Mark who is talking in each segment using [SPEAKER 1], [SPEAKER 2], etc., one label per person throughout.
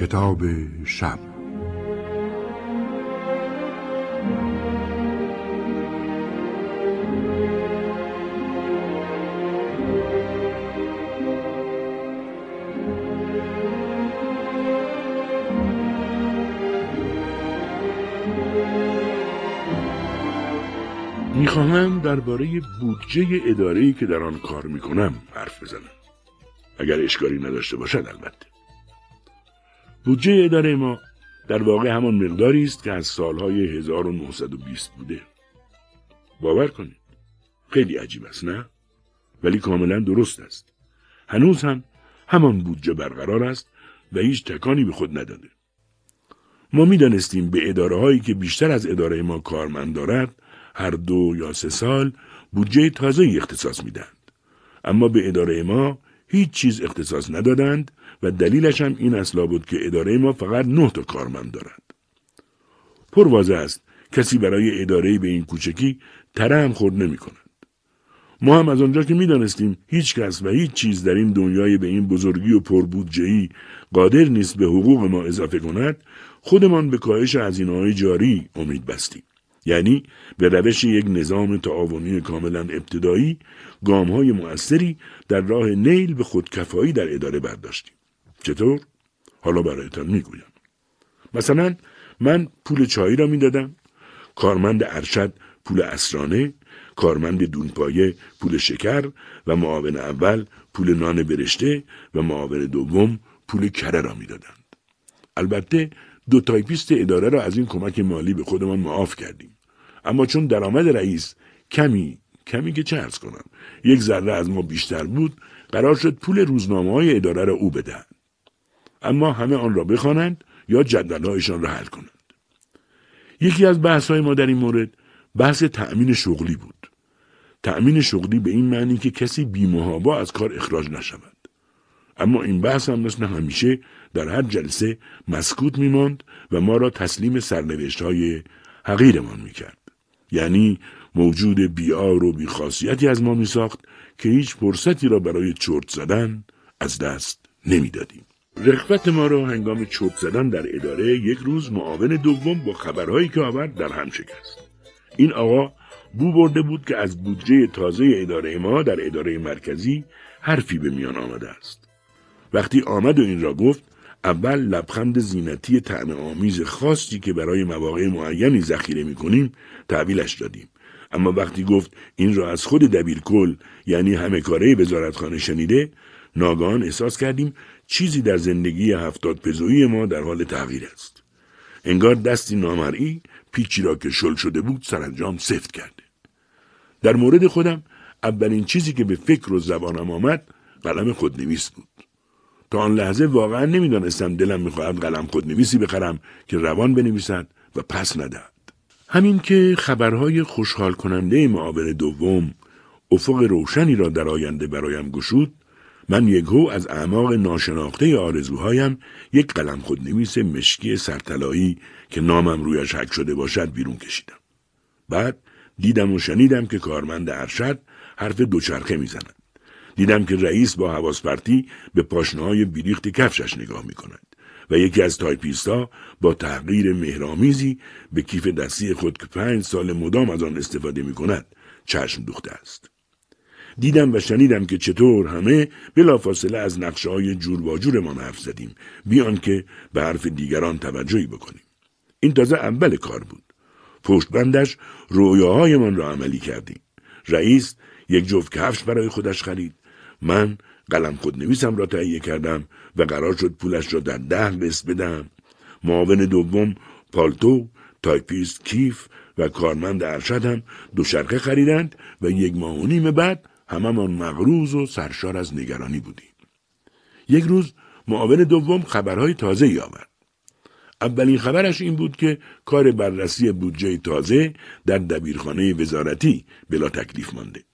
[SPEAKER 1] کتاب شب.
[SPEAKER 2] می‌خواهم درباره بودجه اداره‌ای که در آن کار می‌کنم حرف بزنم. اگر اشکالی نداشته باشد البته. بودجه اداره ما در واقع همان مقداری است که از سالهای 1920 بوده. باور کنید. خیلی عجیب است نه؟ ولی کاملا درست است. هنوز هم همان بودجه برقرار است و هیچ تکانی به خود نداده. ما می‌دانستیم به اداره هایی که بیشتر از اداره ما کارمند دارد هر دو یا سه سال بودجه تازه اختصاص می‌دهند. اما به اداره ما هیچ چیز اختصاص ندادند و دلیلش هم این اصلا بود که اداره ما فقط نه تا کارمند دارد. پر واضح است کسی برای اداره به این کوچکی تره هم خورد نمی کند. ما هم از آنجا که می‌دانستیم هیچ کس و هیچ چیز در این دنیای به این بزرگی و پربودجهای قادر نیست به حقوق ما اضافه کند خودمان به کاهش های جاری امید بستیم یعنی به روش یک نظام تعاونی کاملا ابتدایی گام های مؤثری در راه نیل به خودکفایی در اداره برداشتیم چطور؟ حالا برایتان می‌گویم. مثلا من پول چایی را می‌دادم کارمند ارشد پول اسرانه کارمند دونپایه پول شکر و معاون اول پول نان برشته و معاون دوم پول کره را می‌دادند البته دو تایپیست اداره را از این کمک مالی به خودمان معاف کردیم اما چون درآمد رئیس کمی کمی که چه کنم یک ذره از ما بیشتر بود قرار شد پول روزنامه های اداره را او بدهد اما همه آن را بخوانند یا جدولهایشان را حل کنند. یکی از بحث ما در این مورد بحث تأمین شغلی بود. تأمین شغلی به این معنی که کسی بی‌محابا از کار اخراج نشود. اما این بحث هم مثل همیشه در هر جلسه مسکوت میماند و ما را تسلیم سرنوشت های حقیرمان می‌کرد. یعنی موجود بیار و بیخاصیتی از ما میساخت که هیچ فرصتی را برای چرت زدن از دست نمی‌دادیم. رخوت ما را هنگام چوب زدن در اداره یک روز معاون دوم با خبرهایی که آورد در هم شکست. این آقا بو برده بود که از بودجه تازه اداره ما در اداره مرکزی حرفی به میان آمده است. وقتی آمد و این را گفت اول لبخند زینتی طعم آمیز خاصی که برای مواقع معینی ذخیره می کنیم تحویلش دادیم. اما وقتی گفت این را از خود دبیر کل یعنی همه کاره وزارتخانه شنیده ناگهان احساس کردیم چیزی در زندگی هفتاد پزویی ما در حال تغییر است. انگار دستی نامرئی پیچی را که شل شده بود سرانجام سفت کرده. در مورد خودم اولین چیزی که به فکر و زبانم آمد قلم خودنویس بود. تا آن لحظه واقعا نمی‌دانستم دلم می‌خواهد قلم خودنویسی بخرم که روان بنویسد و پس ندهد. همین که خبرهای خوشحال کننده معاون دوم افق روشنی را در آینده برایم گشود من یکهو از اعماق ناشناخته آرزوهایم یک قلم خودنویس مشکی سرطلایی که نامم رویش حک شده باشد بیرون کشیدم. بعد دیدم و شنیدم که کارمند ارشد حرف دوچرخه می‌زند. دیدم که رئیس با حواس پرتی به پاشنه های بیریخت کفشش نگاه می کند و یکی از تایپیستا با تحقیر مهرامیزی به کیف دستی خود که پنج سال مدام از آن استفاده می کند چشم دوخته است. دیدم و شنیدم که چطور همه بلافاصله از نقشه های جور با جورمان حرف زدیم بیان که به حرف دیگران توجهی بکنیم. این تازه اول کار بود. پشت بندش رویاهایمان را عملی کردیم. رئیس یک جفت کفش برای خودش خرید. من قلم خود نویسم را تهیه کردم و قرار شد پولش را در ده قسط بدم. معاون دوم پالتو، تایپیست کیف و کارمند ارشد هم شرقه خریدند و یک ماه و نیم بعد هممان مقروض و سرشار از نگرانی بودیم. یک روز معاون دوم خبرهای تازه ای آورد. اولین خبرش این بود که کار بررسی بودجه تازه در دبیرخانه وزارتی بلا تکلیف مانده.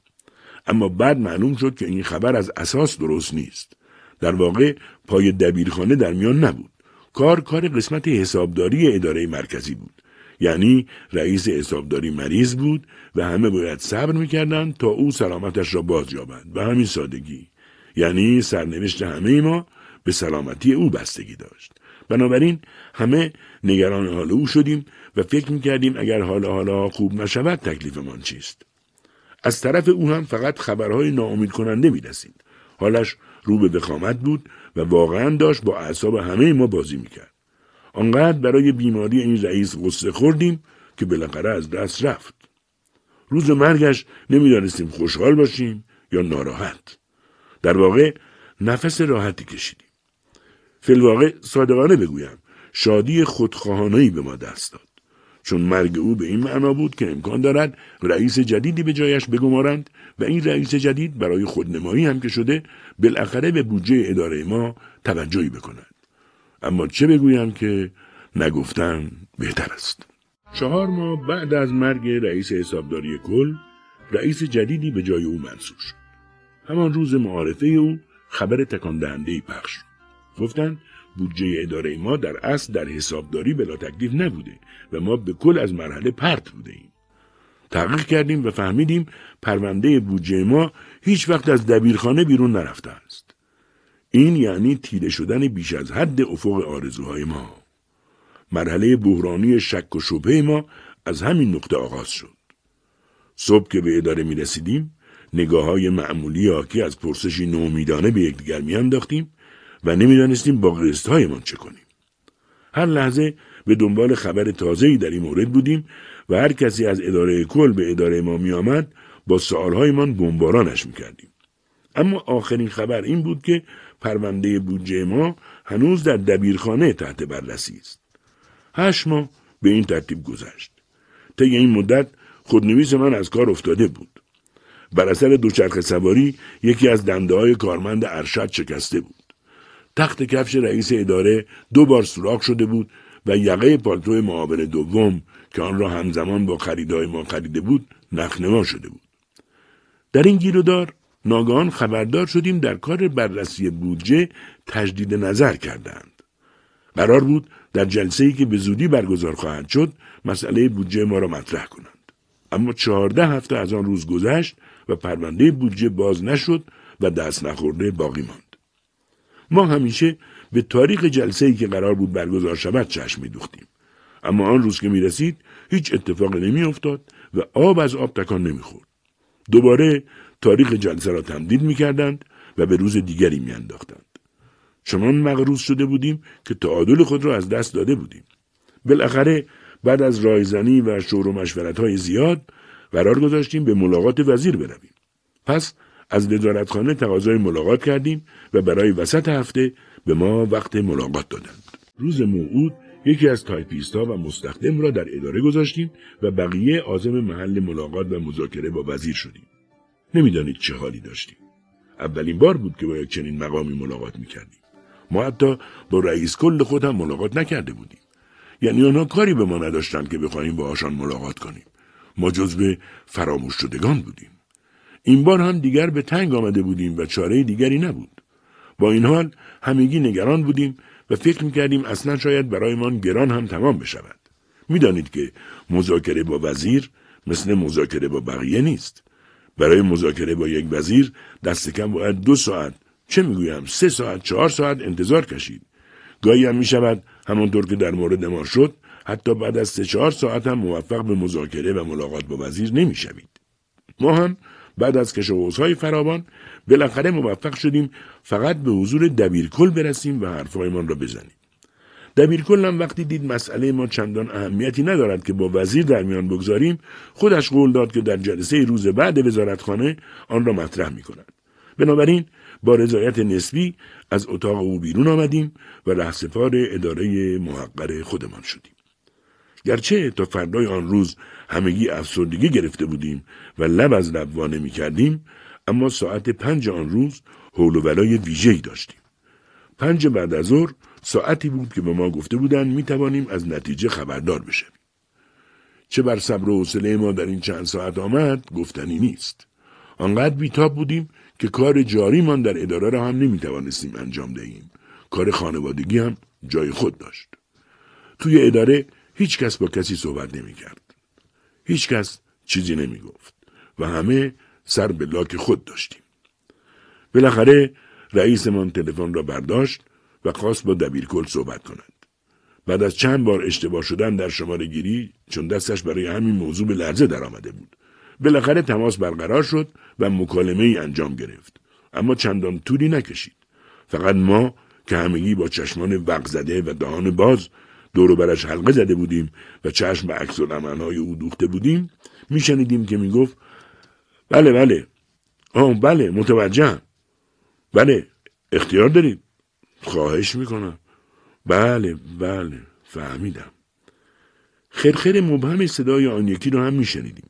[SPEAKER 2] اما بعد معلوم شد که این خبر از اساس درست نیست. در واقع پای دبیرخانه در میان نبود. کار کار قسمت حسابداری اداره مرکزی بود. یعنی رئیس حسابداری مریض بود و همه باید صبر می‌کردند تا او سلامتش را باز یابد و همین سادگی یعنی سرنوشت همه ما به سلامتی او بستگی داشت بنابراین همه نگران حال او شدیم و فکر می‌کردیم اگر حال حالا خوب نشود تکلیفمان چیست از طرف او هم فقط خبرهای ناامید کننده می رسید. حالش رو به وخامت بود و واقعا داشت با اعصاب همه ما بازی می‌کرد. آنقدر برای بیماری این رئیس غصه خوردیم که بالاخره از دست رفت. روز مرگش نمی‌دانستیم خوشحال باشیم یا ناراحت. در واقع نفس راحتی کشیدیم. فلواقع صادقانه بگویم شادی خودخواهانهی به ما دست داد. چون مرگ او به این معنا بود که امکان دارد رئیس جدیدی به جایش بگمارند و این رئیس جدید برای خودنمایی هم که شده بالاخره به بودجه اداره ما توجهی بکند اما چه بگویم که نگفتن بهتر است چهار ماه بعد از مرگ رئیس حسابداری کل رئیس جدیدی به جای او منصوب شد همان روز معارفه او خبر تکان دهنده پخش شد گفتند بودجه اداره ما در اصل در حسابداری بلا تکلیف نبوده و ما به کل از مرحله پرت بوده ایم. تحقیق کردیم و فهمیدیم پرونده بودجه ما هیچ وقت از دبیرخانه بیرون نرفته است. این یعنی تیره شدن بیش از حد افق آرزوهای ما. مرحله بحرانی شک و شبه ما از همین نقطه آغاز شد. صبح که به اداره می رسیدیم، نگاه های معمولی آکی از پرسشی نومیدانه به یکدیگر میانداختیم و نمی‌دانستیم با هایمان چه کنیم. هر لحظه به دنبال خبر تازه‌ای در این مورد بودیم و هر کسی از اداره کل به اداره ما می آمد با سوالهایمان بمبارانش می‌کردیم. اما آخرین خبر این بود که پرونده بودجه ما هنوز در دبیرخانه تحت بررسی است. هشت ماه به این ترتیب گذشت. طی این مدت خودنویس من از کار افتاده بود. بر اثر دوچرخه سواری یکی از دنده های کارمند ارشد شکسته بود. تخت کفش رئیس اداره دو بار سوراخ شده بود و یقه پالتو معاون دوم که آن را همزمان با خریدهای ما خریده بود نخنما شده بود. در این گیر و دار ناگهان خبردار شدیم در کار بررسی بودجه تجدید نظر کردند. قرار بود در جلسه ای که به زودی برگزار خواهد شد مسئله بودجه ما را مطرح کنند. اما چهارده هفته از آن روز گذشت و پرونده بودجه باز نشد و دست نخورده باقی ماند. ما همیشه به تاریخ جلسه ای که قرار بود برگزار شود چشم میدوختیم. اما آن روز که می رسید هیچ اتفاقی نمی افتاد و آب از آب تکان نمی خورد. دوباره تاریخ جلسه را تمدید می کردند و به روز دیگری می انداختند. چنان مغروز شده بودیم که تعادل خود را از دست داده بودیم. بالاخره بعد از رایزنی و شور و مشورت های زیاد قرار گذاشتیم به ملاقات وزیر برویم. پس از وزارتخانه تقاضای ملاقات کردیم و برای وسط هفته به ما وقت ملاقات دادند. روز موعود یکی از تایپیست و مستخدم را در اداره گذاشتیم و بقیه عازم محل ملاقات و مذاکره با وزیر شدیم. نمی‌دانید چه حالی داشتیم. اولین بار بود که با یک چنین مقامی ملاقات می‌کردیم. ما حتی با رئیس کل خود هم ملاقات نکرده بودیم. یعنی آنها کاری به ما نداشتند که بخواهیم باهاشان ملاقات کنیم. ما جزو فراموش شدگان بودیم. این بار هم دیگر به تنگ آمده بودیم و چاره دیگری نبود. با این حال همگی نگران بودیم و فکر می‌کردیم اصلا شاید برایمان گران هم تمام بشود. می‌دانید که مذاکره با وزیر مثل مذاکره با بقیه نیست. برای مذاکره با یک وزیر دست کم باید دو ساعت چه می‌گویم سه ساعت چهار ساعت انتظار کشید. گاهی هم می‌شود همانطور که در مورد ما شد حتی بعد از سه چهار ساعت هم موفق به مذاکره و ملاقات با وزیر نمی‌شوید. ما هم بعد از کش های فراوان بالاخره موفق شدیم فقط به حضور دبیرکل برسیم و حرفهایمان را بزنیم. دبیرکل هم وقتی دید مسئله ما چندان اهمیتی ندارد که با وزیر در میان بگذاریم خودش قول داد که در جلسه روز بعد وزارتخانه آن را مطرح می کند. بنابراین با رضایت نسبی از اتاق او بیرون آمدیم و رهسپار اداره محقر خودمان شدیم. گرچه تا فردای آن روز همگی افسردگی گرفته بودیم و لب از لب وانه می کردیم اما ساعت پنج آن روز حول و ولای ویژه‌ای داشتیم. پنج بعد از ظهر ساعتی بود که به ما گفته بودند می توانیم از نتیجه خبردار بشویم. چه بر صبر و حوصله ما در این چند ساعت آمد گفتنی نیست. آنقدر بیتاب بودیم که کار جاریمان در اداره را هم نمی توانستیم انجام دهیم. کار خانوادگی هم جای خود داشت. توی اداره هیچ کس با کسی صحبت نمی کرد. هیچ کس چیزی نمی گفت و همه سر به لاک خود داشتیم. بالاخره رئیسمان تلفن را برداشت و خواست با دبیرکل صحبت کند. بعد از چند بار اشتباه شدن در شماره گیری چون دستش برای همین موضوع به لرزه درآمده بود. بالاخره تماس برقرار شد و مکالمه ای انجام گرفت. اما چندان طولی نکشید. فقط ما که همگی با چشمان وق زده و دهان باز دور برش حلقه زده بودیم و چشم به عکس های او دوخته بودیم میشنیدیم که می‌گفت بله بله. آه بله متوجهم. بله اختیار دارید. خواهش می‌کنم. بله بله فهمیدم. خرخر مبهم صدای آن یکی رو هم میشنیدیم.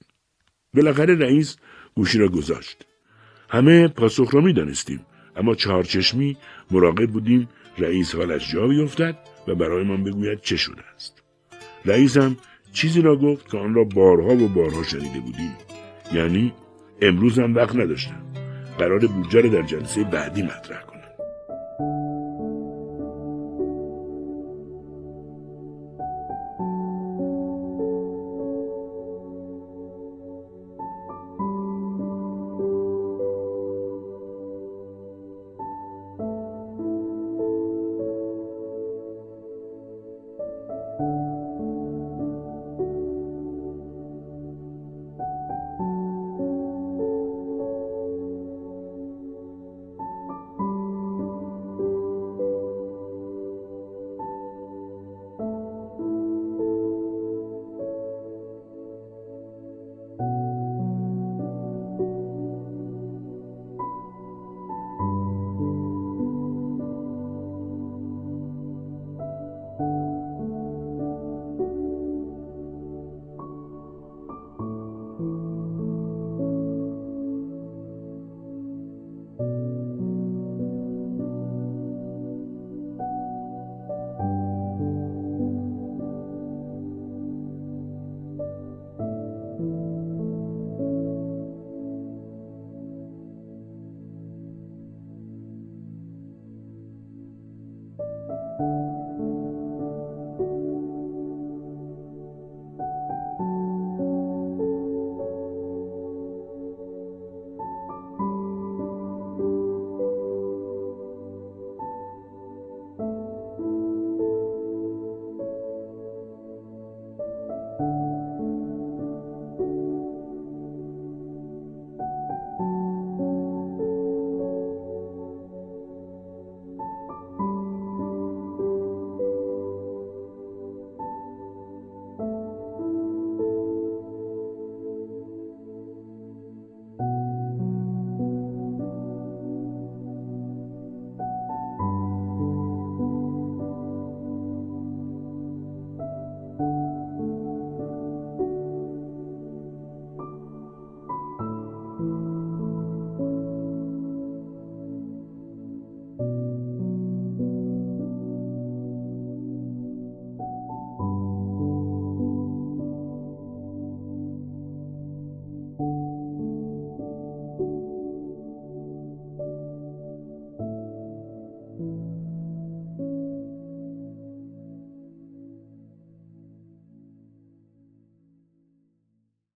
[SPEAKER 2] بالاخره رئیس گوشی را گذاشت. همه پاسخ را می‌دانستیم اما چهارچشمی مراقب بودیم رئیس حالش جا بیفتد و برایمان بگوید چه شده است. رئیس هم چیزی را گفت که آن را بارها و بارها شنیده بودیم. یعنی امروز هم وقت نداشتم. قرار بودجه در جلسه بعدی مطرح کنم.